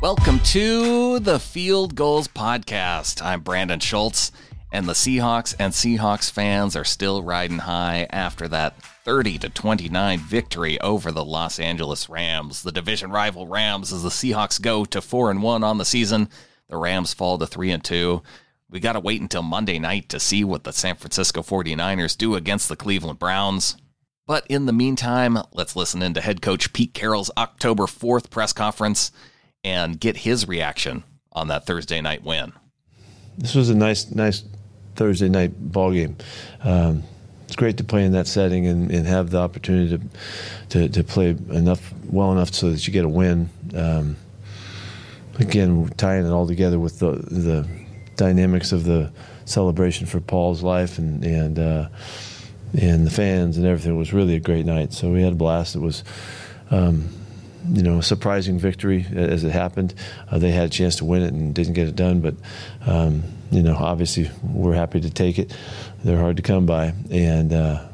Welcome to the Field Gulls Podcast. I'm Brandon Schultz, and the Seahawks and Seahawks fans are still riding high after that 30 to 29 victory over the Los Angeles Rams. The division rival Rams as the Seahawks go to 4 and 1 on the season. The Rams fall to 3 and 2. We got to wait until Monday night to see what the San Francisco 49ers do against the Cleveland Browns. But in the meantime, let's listen in to head coach Pete Carroll's October 4th press conference and get his reaction on that Thursday night win. This was a nice, nice Thursday night ball game. Um, it's great to play in that setting and, and have the opportunity to, to, to play enough well enough so that you get a win. Um, again, tying it all together with the the dynamics of the celebration for Paul's life and and uh, and the fans and everything. It was really a great night. So we had a blast. It was. Um, you know, surprising victory as it happened. Uh, they had a chance to win it and didn't get it done, but um, you know, obviously we're happy to take it. They're hard to come by, and uh,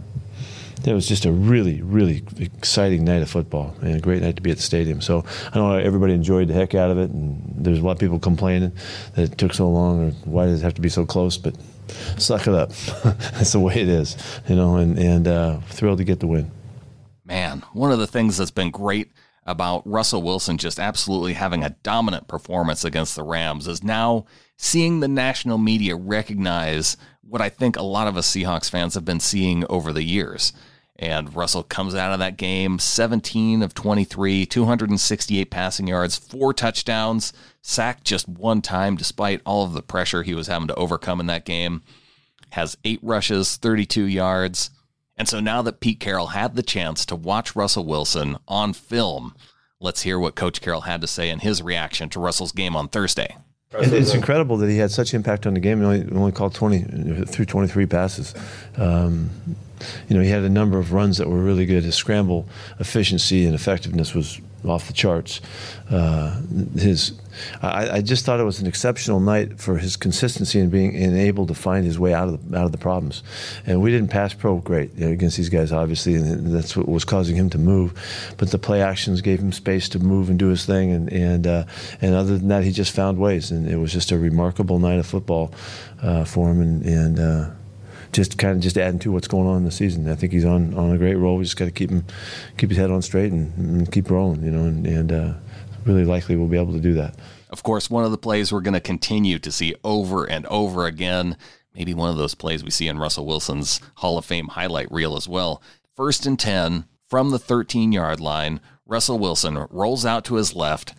it was just a really, really exciting night of football and a great night to be at the stadium. So I know everybody enjoyed the heck out of it, and there's a lot of people complaining that it took so long or why does it have to be so close, but suck it up. That's the way it is, you know, and, and uh, thrilled to get the win. Man, one of the things that's been great about Russell Wilson just absolutely having a dominant performance against the Rams is now seeing the national media recognize what I think a lot of us Seahawks fans have been seeing over the years. And Russell comes out of that game 17 of 23, 268 passing yards, four touchdowns, sacked just one time despite all of the pressure he was having to overcome in that game. Has eight rushes, 32 yards. And so now that Pete Carroll had the chance to watch Russell Wilson on film, let's hear what Coach Carroll had to say in his reaction to Russell's game on Thursday. It's incredible that he had such impact on the game. He only, only called 20 through 23 passes. Um, you know, he had a number of runs that were really good. His scramble efficiency and effectiveness was off the charts. Uh, his, I, I, just thought it was an exceptional night for his consistency and being and able to find his way out of the, out of the problems. And we didn't pass pro great against these guys, obviously, and that's what was causing him to move. But the play actions gave him space to move and do his thing, and and uh, and other than that, he just found ways, and it was just a remarkable night of football uh, for him, and and uh, just kind of just adding to what's going on in the season. I think he's on, on a great roll. We just got to keep him, keep his head on straight and, and keep rolling, you know, and, and uh, really likely we'll be able to do that. Of course, one of the plays we're going to continue to see over and over again, maybe one of those plays we see in Russell Wilson's Hall of Fame highlight reel as well. First and 10 from the 13 yard line, Russell Wilson rolls out to his left,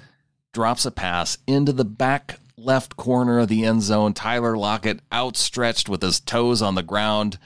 drops a pass into the back left corner of the end zone. Tyler Lockett outstretched with his toes on the ground.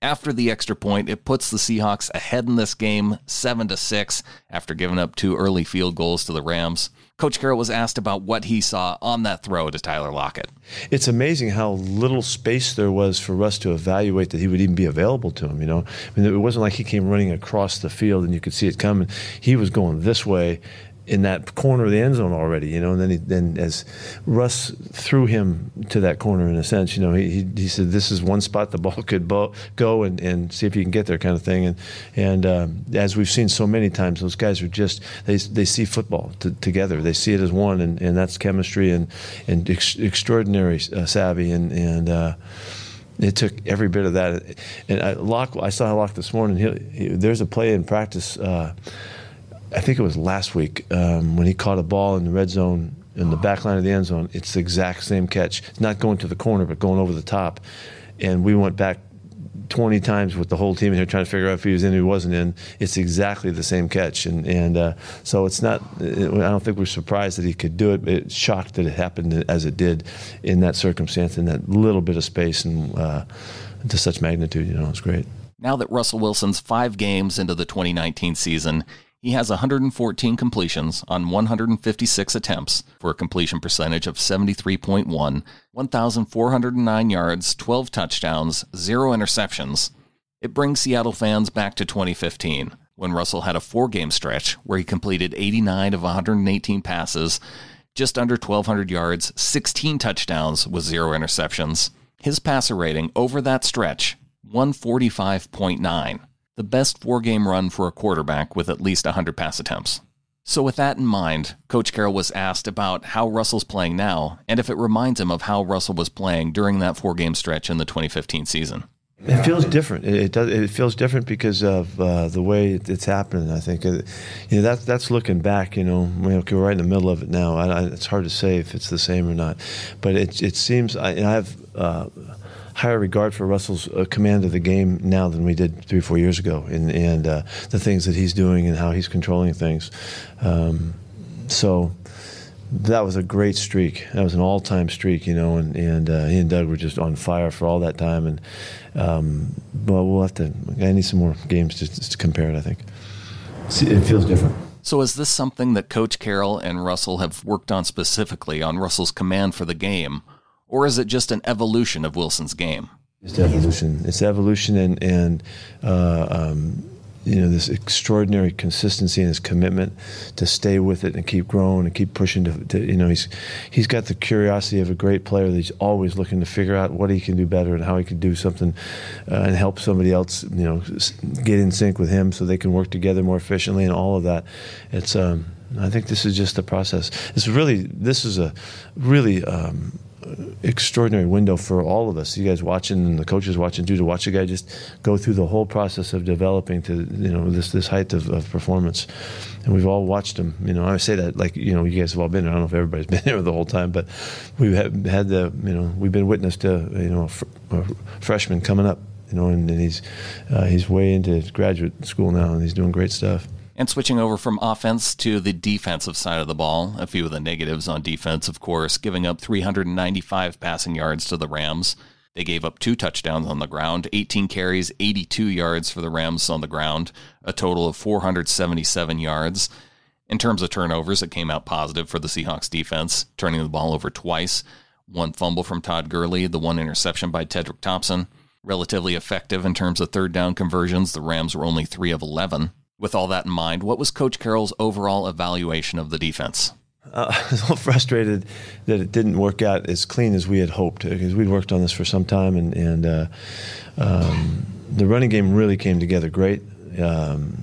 After the extra point, it puts the Seahawks ahead in this game, 7 to 6, after giving up two early field goals to the Rams. Coach Carroll was asked about what he saw on that throw to Tyler Lockett. It's amazing how little space there was for Russ to evaluate that he would even be available to him. You know, I mean, it wasn't like he came running across the field and you could see it coming. He was going this way, in that corner of the end zone already, you know. And then he, then as Russ threw him to that corner in a sense, you know, he, he, he said this is one spot the ball could bo- go and, and see if you can get there, kind of thing. And and um, as we've seen so many times, those guys are just they they see football t- together. They see it as one, and, and that's chemistry and and ex- extraordinary uh, savvy and and. Uh, it took every bit of that, and I, Locke. I saw Locke this morning. He, he, there's a play in practice. Uh, I think it was last week um, when he caught a ball in the red zone in the back line of the end zone. It's the exact same catch. It's not going to the corner, but going over the top. And we went back 20 times with the whole team in here trying to figure out if he was in or he wasn't in. It's exactly the same catch. And, and uh, so it's not, I don't think we're surprised that he could do it. It's shocked that it happened as it did in that circumstance, in that little bit of space and uh, to such magnitude. You know, it's great. Now that Russell Wilson's five games into the 2019 season, he has 114 completions on 156 attempts for a completion percentage of 73.1, 1,409 yards, 12 touchdowns, 0 interceptions. It brings Seattle fans back to 2015 when Russell had a four game stretch where he completed 89 of 118 passes, just under 1,200 yards, 16 touchdowns with 0 interceptions. His passer rating over that stretch, 145.9 the best four game run for a quarterback with at least 100 pass attempts. So, with that in mind, Coach Carroll was asked about how Russell's playing now and if it reminds him of how Russell was playing during that four game stretch in the 2015 season. It feels different. It, does. It feels different because of uh, the way it's happening. I think, you know, that's that's looking back. You know, we're right in the middle of it now. I, I, it's hard to say if it's the same or not, but it it seems I, I have. Uh, higher regard for Russell's uh, command of the game now than we did three or four years ago, and, and uh, the things that he's doing and how he's controlling things. Um, so that was a great streak. That was an all-time streak, you know, and and uh, he and Doug were just on fire for all that time. And um, well, we'll have to. I need some more games just, just to compare it. I think See, it feels different. So, is this something that Coach Carroll and Russell have worked on specifically on Russell's command for the game, or is it just an evolution of Wilson's game? It's evolution. It's evolution, and and uh, um, you know this extraordinary consistency and his commitment to stay with it and keep growing and keep pushing to, to, you know he's he's got the curiosity of a great player that he's always looking to figure out what he can do better and how he can do something uh, and help somebody else you know get in sync with him so they can work together more efficiently and all of that it's um, I think this is just the process. It's really this is a really um, extraordinary window for all of us. You guys watching and the coaches watching too to watch a guy just go through the whole process of developing to you know this this height of, of performance. And we've all watched him. You know, I say that like you know you guys have all been there. I don't know if everybody's been there the whole time, but we've had, the you know we've been witness to you know a, fr- a freshman coming up. You know, and, and he's uh, he's way into graduate school now, and he's doing great stuff. And switching over from offense to the defensive side of the ball, a few of the negatives on defense, of course, giving up 395 passing yards to the Rams. They gave up two touchdowns on the ground, 18 carries, 82 yards for the Rams on the ground, a total of 477 yards. In terms of turnovers, it came out positive for the Seahawks defense, turning the ball over twice. One fumble from Todd Gurley, the one interception by Tedric Thompson. Relatively effective in terms of third down conversions. The Rams were only 3 of 11 with all that in mind, what was Coach Carroll's overall evaluation of the defense? Uh, I was a little frustrated that it didn't work out as clean as we had hoped because we'd worked on this for some time, and, and uh, um, the running game really came together great. Um,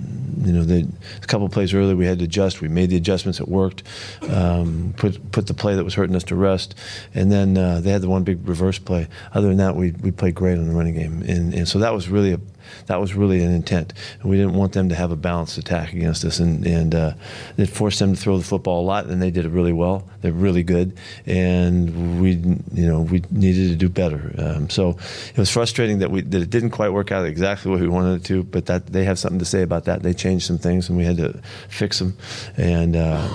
you know, a couple plays earlier we had to adjust. We made the adjustments. It worked. Um, put put the play that was hurting us to rest, and then uh, they had the one big reverse play. Other than that, we we played great on the running game, and and so that was really a that was really an intent. And we didn't want them to have a balanced attack against us, and and uh, it forced them to throw the football a lot, and they did it really well. They're really good, and we you know we needed to do better. Um, so it was frustrating that we that it didn't quite work out exactly what we wanted it to, but that they have something to say about that. They changed some things, and we had to fix them, and. Uh,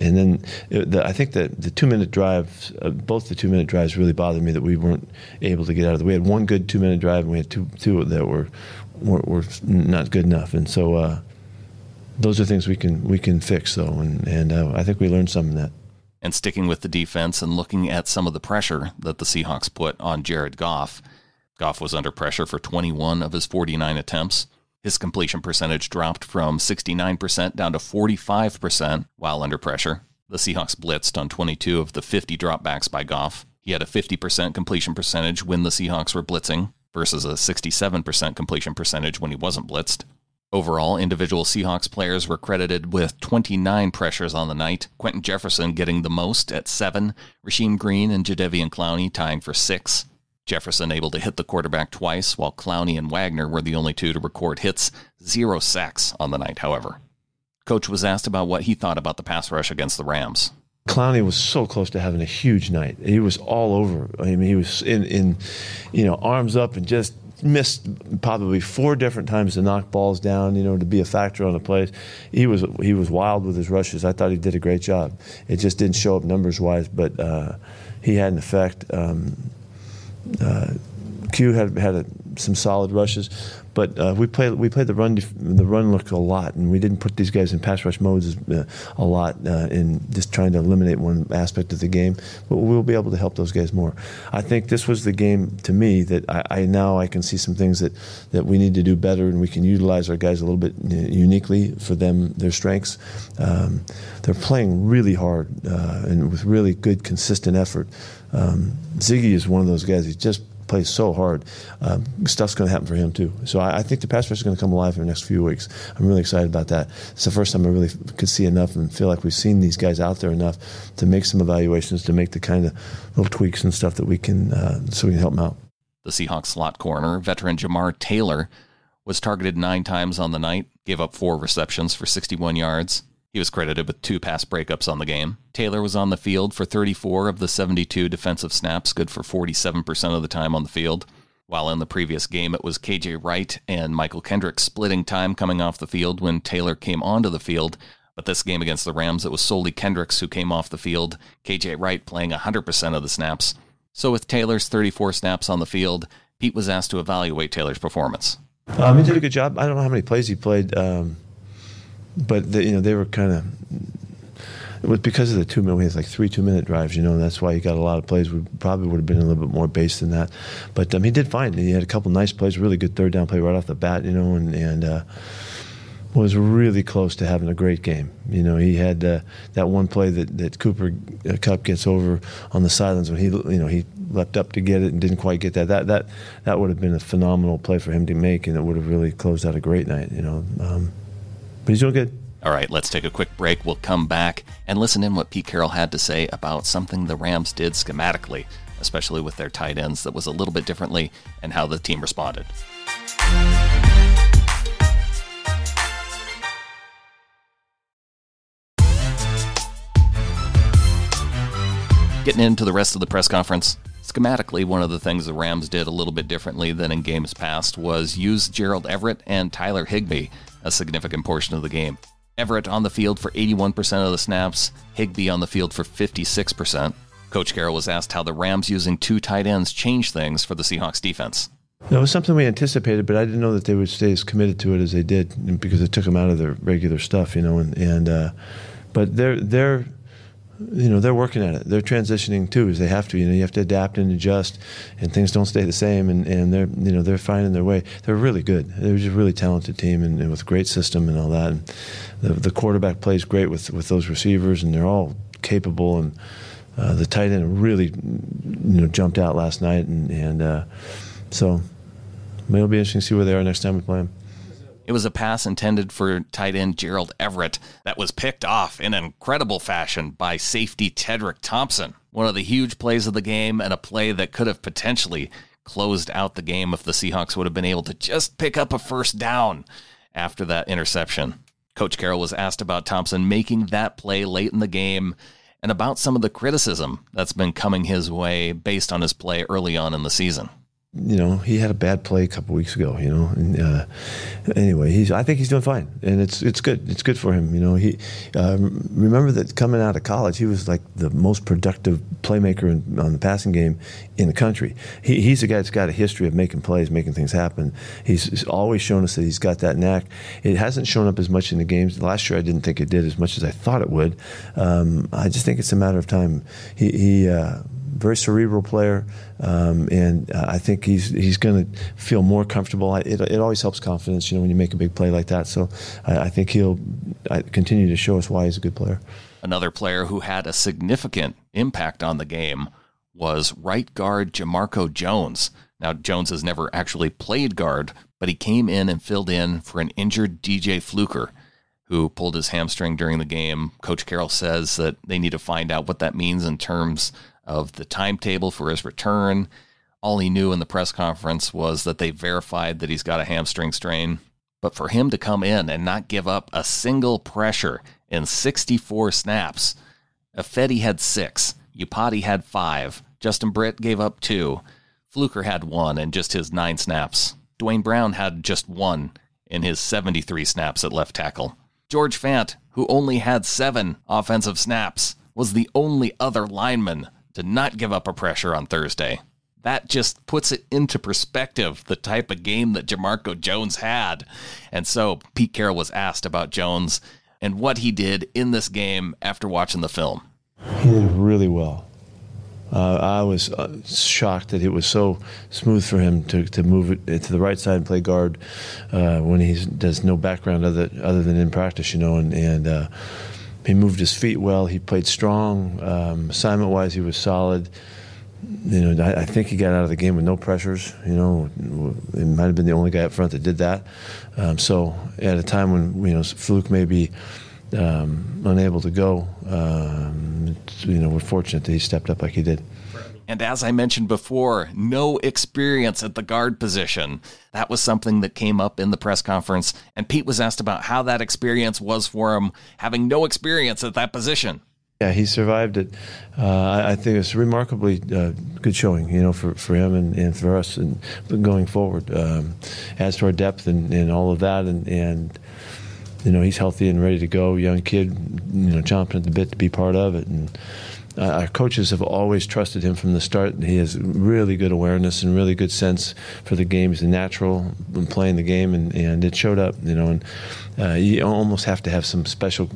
and then it, the, I think that the two minute drives, uh, both the two minute drives, really bothered me that we weren't able to get out of the. We had one good two minute drive, and we had two two that were were, were not good enough, and so uh, those are things we can we can fix though, and and uh, I think we learned some in that. And sticking with the defense and looking at some of the pressure that the Seahawks put on Jared Goff, Goff was under pressure for 21 of his 49 attempts. His completion percentage dropped from 69% down to 45% while under pressure. The Seahawks blitzed on 22 of the 50 dropbacks by Goff. He had a 50% completion percentage when the Seahawks were blitzing versus a 67% completion percentage when he wasn't blitzed. Overall, individual Seahawks players were credited with 29 pressures on the night, Quinton Jefferson getting the most at 7, Rasheem Green and Jadeveon Clowney tying for 6. Jefferson able to hit the quarterback twice, while Clowney and Wagner were the only two to record hits. Zero sacks on the night, however. Coach was asked about what he thought about the pass rush against the Rams. Clowney was so close to having a huge night. He was all over. I mean, he was in, in you know, arms up and just missed probably four different times to knock balls down, you know, to be a factor on the plays. He was he was wild with his rushes. I thought he did a great job. It just didn't show up numbers wise, but uh, he had an effect. Um, Q had had a, some solid rushes, but uh, we played we played the run the run look a lot, and we didn't put these guys in pass rush modes uh, a lot uh, in just trying to eliminate one aspect of the game. But we'll be able to help those guys more. I think this was the game to me that I, I now I can see some things that, that we need to do better, and we can utilize our guys a little bit uniquely for them their strengths. Um, they're playing really hard uh, and with really good consistent effort. Um, Ziggy is one of those guys. He just plays so hard. Um, stuff's going to happen for him too. So I, I think the pass rush is going to come alive in the next few weeks. I'm really excited about that. It's the first time I really could see enough and feel like we've seen these guys out there enough to make some evaluations, to make the kind of little tweaks and stuff that we can, uh, so we can help them out. The Seahawks slot corner, veteran Jamar Taylor, was targeted nine times on the night, gave up four receptions for 61 yards. He was credited with two pass breakups on the game. Taylor was on the field for 34 of the 72 defensive snaps, good for 47% of the time on the field. While in the previous game, it was KJ Wright and Mychal Kendricks splitting time coming off the field when Taylor came onto the field. But this game against the Rams, it was solely Kendricks who came off the field, KJ Wright playing 100% of the snaps. So with Taylor's 34 snaps on the field, Pete was asked to evaluate Taylor's performance. Um, he did a good job. I don't know how many plays he played. Um but the, you know they were kind of it was because of the two minute. We had like three two minute drives, you know, and that's why he got a lot of plays. We probably would have been a little bit more base than that, but um, he did fine. He had a couple nice plays, really good third down play right off the bat, you know, and and uh, was really close to having a great game. You know, he had uh, that one play that that Cooper uh, Kupp gets over on the sidelines when he you know he leapt up to get it and didn't quite get that. That that that would have been a phenomenal play for him to make, and it would have really closed out a great night. You know. Um, he's doing good. All right, let's take a quick break. We'll come back and listen in what Pete Carroll had to say about something the Rams did schematically, especially with their tight ends that was a little bit differently and how the team responded. Getting into the rest of the press conference, schematically, one of the things the Rams did a little bit differently than in games past was use Gerald Everett and Tyler Higbee a significant portion of the game. Everett on the field for 81% of the snaps, Higbee on the field for 56%. Coach Carroll was asked how the Rams using two tight ends changed things for the Seahawks defense. it was something we anticipated, but I didn't know that they would stay as committed to it as they did because it took them out of their regular stuff, you know. And, and uh, but they're they're you know they're working at it. They're transitioning too, as they have to. You know, you have to adapt and adjust, and things don't stay the same. And, and they're you know they're finding their way. They're really good. They're just a really talented team, and, and with great system and all that. And the, the quarterback plays great with with those receivers, and they're all capable. And uh, the tight end really you know jumped out last night, and and uh, so it'll be interesting to see where they are next time we play them. It was a pass intended for tight end Gerald Everett that was picked off in incredible fashion by safety Tedric Thompson. One of the huge plays of the game and a play that could have potentially closed out the game if the Seahawks would have been able to just pick up a first down after that interception. Coach Carroll was asked about Thompson making that play late in the game and about some of the criticism that's been coming his way based on his play early on in the season you know, he had a bad play a couple weeks ago. You know, and uh, anyway, he's. I think he's doing fine, and it's it's good. It's good for him. You know, he uh, remember that coming out of college, he was like the most productive playmaker in, on the passing game in the country. He, he's a guy that's got a history of making plays, making things happen. He's, he's always shown us that he's got that knack. It hasn't shown up as much in the games. Last year, I didn't think it did as much as I thought it would. Um, I just think it's a matter of time. He. he uh, very cerebral player, um, and uh, I think he's he's going to feel more comfortable. It, it always helps confidence, you know, when you make a big play like that. So I, I think he'll continue to show us why he's a good player. Another player who had a significant impact on the game was right guard Jamarco Jones. Now Jones has never actually played guard, but he came in and filled in for an injured DJ Fluker who pulled his hamstring during the game. Coach Carroll says that they need to find out what that means in terms of the timetable for his return. All he knew in the press conference was that they verified that he's got a hamstring strain. But for him to come in and not give up a single pressure in 64 snaps, Ifedi had six, Iupati had five, Justin Britt gave up two, Fluker had one in just his nine snaps. Duane Brown had just one in his 73 snaps at left tackle. George Fant, who only had seven offensive snaps, was the only other lineman to not give up a pressure on Thursday. That just puts it into perspective the type of game that Jamarco Jones had. And so Pete Carroll was asked about Jones and what he did in this game after watching the film. He did really well. Uh, I was uh, shocked that it was so smooth for him to, to move it to the right side and play guard uh, when he does no background other other than in practice, you know, and and uh, he moved his feet well. He played strong. Um, assignment wise, he was solid. you know, I, I, think he got out of the game with no pressures. You know, it might have been the only guy up front that did that. Um, so at a time when you know Fluke may be um, unable to go, um, you know, we're fortunate that he stepped up like he did. And as I mentioned before, no experience at the guard position. That was something that came up in the press conference. And Pete was asked about how that experience was for him, having no experience at that position. Yeah, he survived it. Uh, I think it's remarkably uh, good showing, you know, for, for him and, and for us and going forward. Um, as to our depth and, and all of that, and, and you know, he's healthy and ready to go. Young kid, you know, chomping at the bit to be part of it. And uh, our coaches have always trusted him from the start. He has really good awareness and really good sense for the game. He's natural in playing the game, and, and it showed up, you know. And uh, you almost have to have some special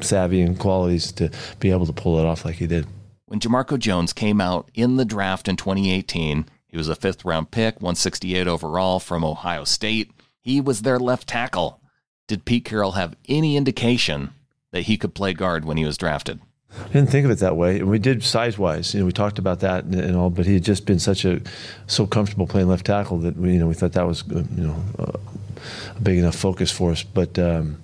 savvy and qualities to be able to pull it off like he did. When Jamarco Jones came out in the draft in 2018, he was a fifth round pick, 168 overall from Ohio State. He was their left tackle. Did Pete Carroll have any indication that he could play guard when he was drafted? I didn't think of it that way. And we did size wise, you know, we talked about that and, and, all, but he had just been such a so comfortable playing left tackle that we, you know, we thought that was, uh, you know, a big enough focus for us. But um,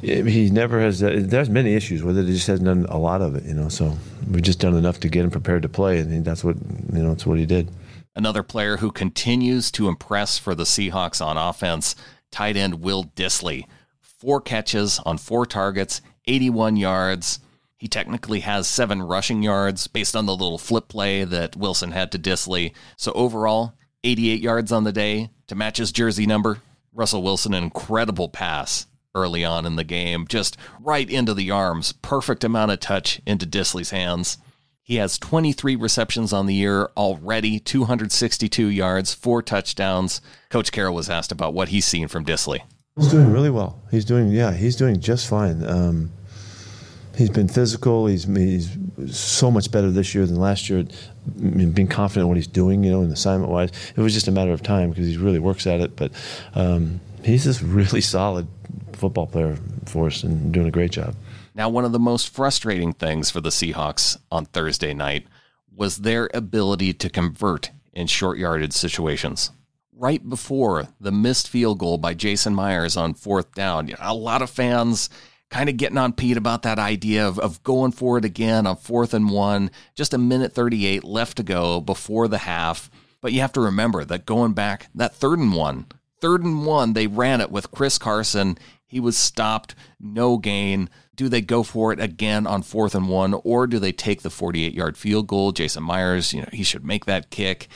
he never has. Uh, there's many issues with it. He just hasn't done a lot of it, you know. So we've just done enough to get him prepared to play, and that's what you know. That's what he did. Another player who continues to impress for the Seahawks on offense tight end Will Dissly. Four catches on four targets, 81 yards. He technically has seven rushing yards based on the little flip play that Wilson had to Dissly. So overall, 88 yards on the day to match his jersey number. Russell Wilson, an incredible pass early on in the game, just right into the arms. Perfect amount of touch into Dissly's hands. He has 23 receptions on the year already, 262 yards, four touchdowns. Coach Carroll was asked about what he's seen from Dissly. He's doing really well. He's doing, yeah, he's doing just fine. Um, he's been physical. He's he's so much better this year than last year. being confident in what he's doing, you know, in assignment wise, it was just a matter of time because he really works at it. But um, he's just really solid football player for us and doing a great job. Now, one of the most frustrating things for the Seahawks on Thursday night was their ability to convert in short yardage situations. Right before the missed field goal by Jason Myers on fourth down, you know, a lot of fans kind of getting on Pete about that idea of, of going for it again on fourth and one, just a minute 38 left to go before the half. But you have to remember that going back, that third and one, third and one, they ran it with Chris Carson. He was stopped, no gain do they go for it again on fourth and one, or do they take the 48 yard field goal? Jason Myers, you know, he should make that kick,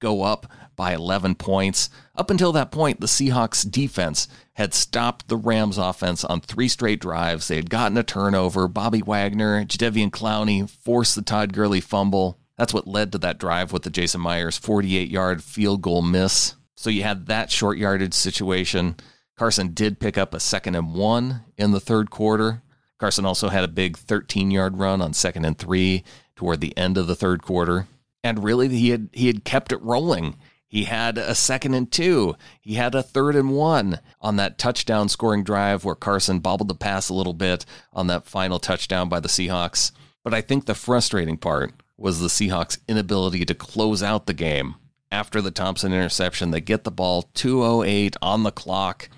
go up by 11 points. Up until that point, the Seahawks defense had stopped the Rams offense on three straight drives. They had gotten a turnover. Bobby Wagner, Jadeveon Clowney forced the Todd Gurley fumble. That's what led to that drive with the Jason Myers 48 yard field goal miss. So you had that short yardage situation. Carson did pick up a second and one in the third quarter. Carson also had a big 13 yard run on second and three toward the end of the third quarter. And really, he had, he had kept it rolling. He had a second and two. He had a third and one on that touchdown scoring drive where Carson bobbled the pass a little bit on that final touchdown by the Seahawks. But I think the frustrating part was the Seahawks' inability to close out the game. After the Thompson interception, they get the ball 208 on the clock.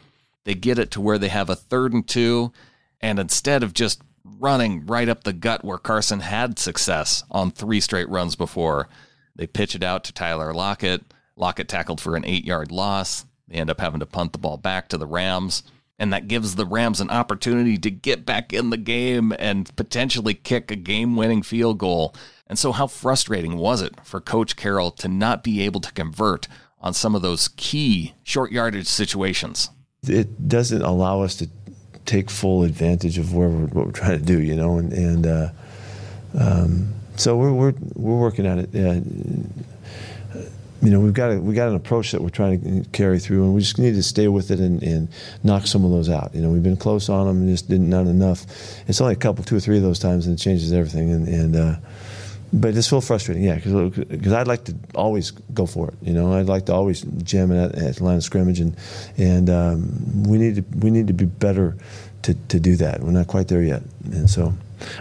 They get it to where they have a third and two. And instead of just running right up the gut where Carson had success on three straight runs before, they pitch it out to Tyler Lockett. Lockett tackled for an eight yard loss. They end up having to punt the ball back to the Rams. And that gives the Rams an opportunity to get back in the game and potentially kick a game winning field goal. And so, how frustrating was it for Coach Carroll to not be able to convert on some of those key short yardage situations? It doesn't allow us to take full advantage of where we're, what we're trying to do, you know, and, and uh, um, so we're, we're, we're working at it. You know, we've got a, we got an approach that we're trying to carry through, and we just need to stay with it and, and knock some of those out. You know, we've been close on them, and just didn't not enough. It's only a couple, two or three of those times, and it changes everything. And, and uh, but it's still frustrating, yeah, because I'd like to always go for it. You know, I'd like to always jam it at, at the line of scrimmage, and and um, we need to we need to be better to, to do that. We're not quite there yet, and so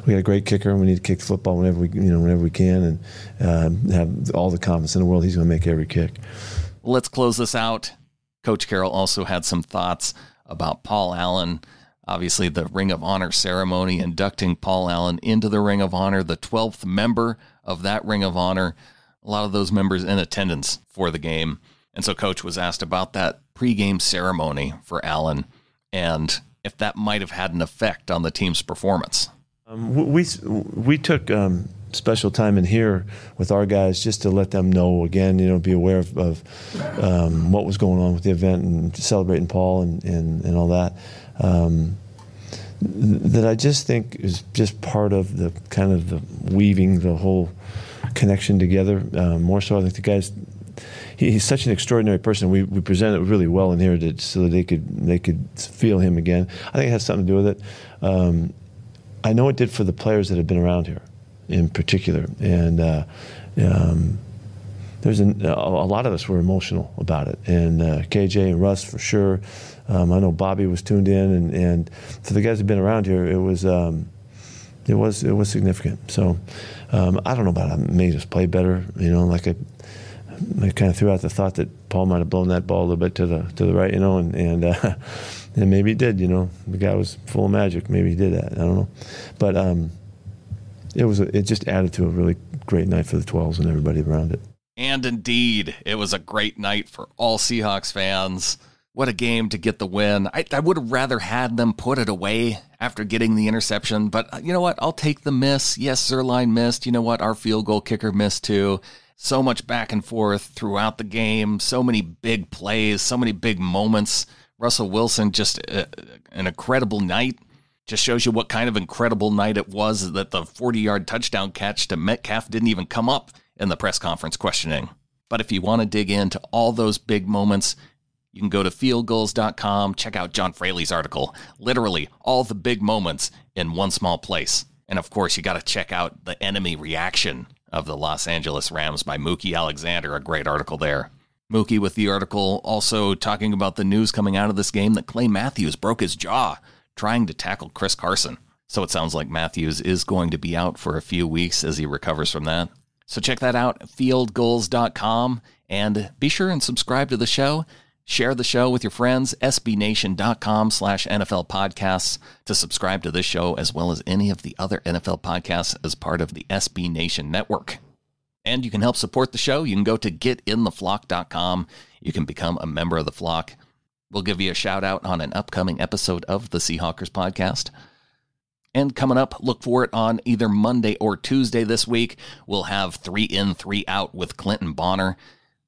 we got a great kicker, and we need to kick the football whenever we, you know, whenever we can, and uh, have all the confidence in the world. He's going to make every kick. Let's close this out. Coach Carroll also had some thoughts about Paul Allen. Obviously, the Ring of Honor ceremony inducting Paul Allen into the Ring of Honor, the 12th member of that Ring of Honor. A lot of those members in attendance for the game. And so, Coach was asked about that pregame ceremony for Allen and if that might have had an effect on the team's performance. Um, we we took um, special time in here with our guys just to let them know again, you know, be aware of, of um, what was going on with the event and celebrating Paul and, and, and all that. Um, that I just think is just part of the kind of the weaving the whole connection together. Um, more so, I think the guys he, he's such an extraordinary person. We, we presented it really well in here to, so that they could they could feel him again. I think it has something to do with it. I know it did for the players that have been around here, in particular, and uh, um, there's a, a, lot of us were emotional about it, and uh, KJ and Russ for sure. Um, I know Bobby was tuned in, and, and for the guys who've been around here, it was um, it was it was significant. So um, I don't know about it. Made us play better, you know, like I I kind of threw out the thought that Paul might have blown that ball a little bit to the to the right, you know, and and uh, and maybe he did. You know, the guy was full of magic. Maybe he did that. I don't know, but um, it was a, it just added to a really great night for the Twelves and everybody around it. And indeed, it was a great night for all Seahawks fans. What a game to get the win. I, I would have rather had them put it away after getting the interception, but uh, you know what? I'll take the miss. Yes, Zuerlein missed. You know what? Our field goal kicker missed too so much back and forth throughout the game, so many big plays, so many big moments. Russell Wilson, just a, uh, an incredible night. Just shows you what kind of incredible night it was that the 40 yard touchdown catch to Metcalf didn't even come up in the press conference questioning. But if you want to dig into all those big moments, you can go to fieldgulls.com, check out John Fraley's article. Literally, all the big moments in one small place. And of course, you got to check out the enemy reaction of the Los Angeles Rams by Mookie Alexander, a great article there. Mookie with the article also talking about the news coming out of this game that Clay Matthews broke his jaw trying to tackle Chris Carson. So it sounds like Matthews is going to be out for a few weeks as he recovers from that. So check that out, fieldgulls.com, and be sure and subscribe to the show. Share the show with your friends, sbnation.com slash NFL podcasts to subscribe to this show as well as any of the other NFL podcasts as part of the SB Nation network. And you can help support the show. You can go to getintheflock.com. You can become a member of the flock. We'll give you a shout out on an upcoming episode of the Seahawkers podcast. And coming up, look for it on either Monday or Tuesday this week. We'll have three in, three out with Clinton Bonner.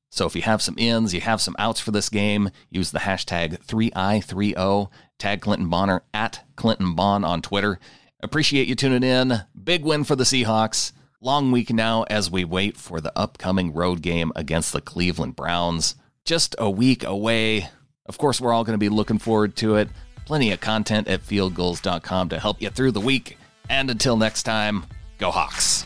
So if you have some ins, you have some outs for this game, use the hashtag 3i30, tag Clinton Bonner at Clinton Bon on Twitter. Appreciate you tuning in. Big win for the Seahawks. Long week now as we wait for the upcoming road game against the Cleveland Browns. Just a week away. Of course, we're all going to be looking forward to it. Plenty of content at fieldgulls.com to help you through the week. And until next time, go Hawks.